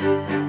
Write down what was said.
Música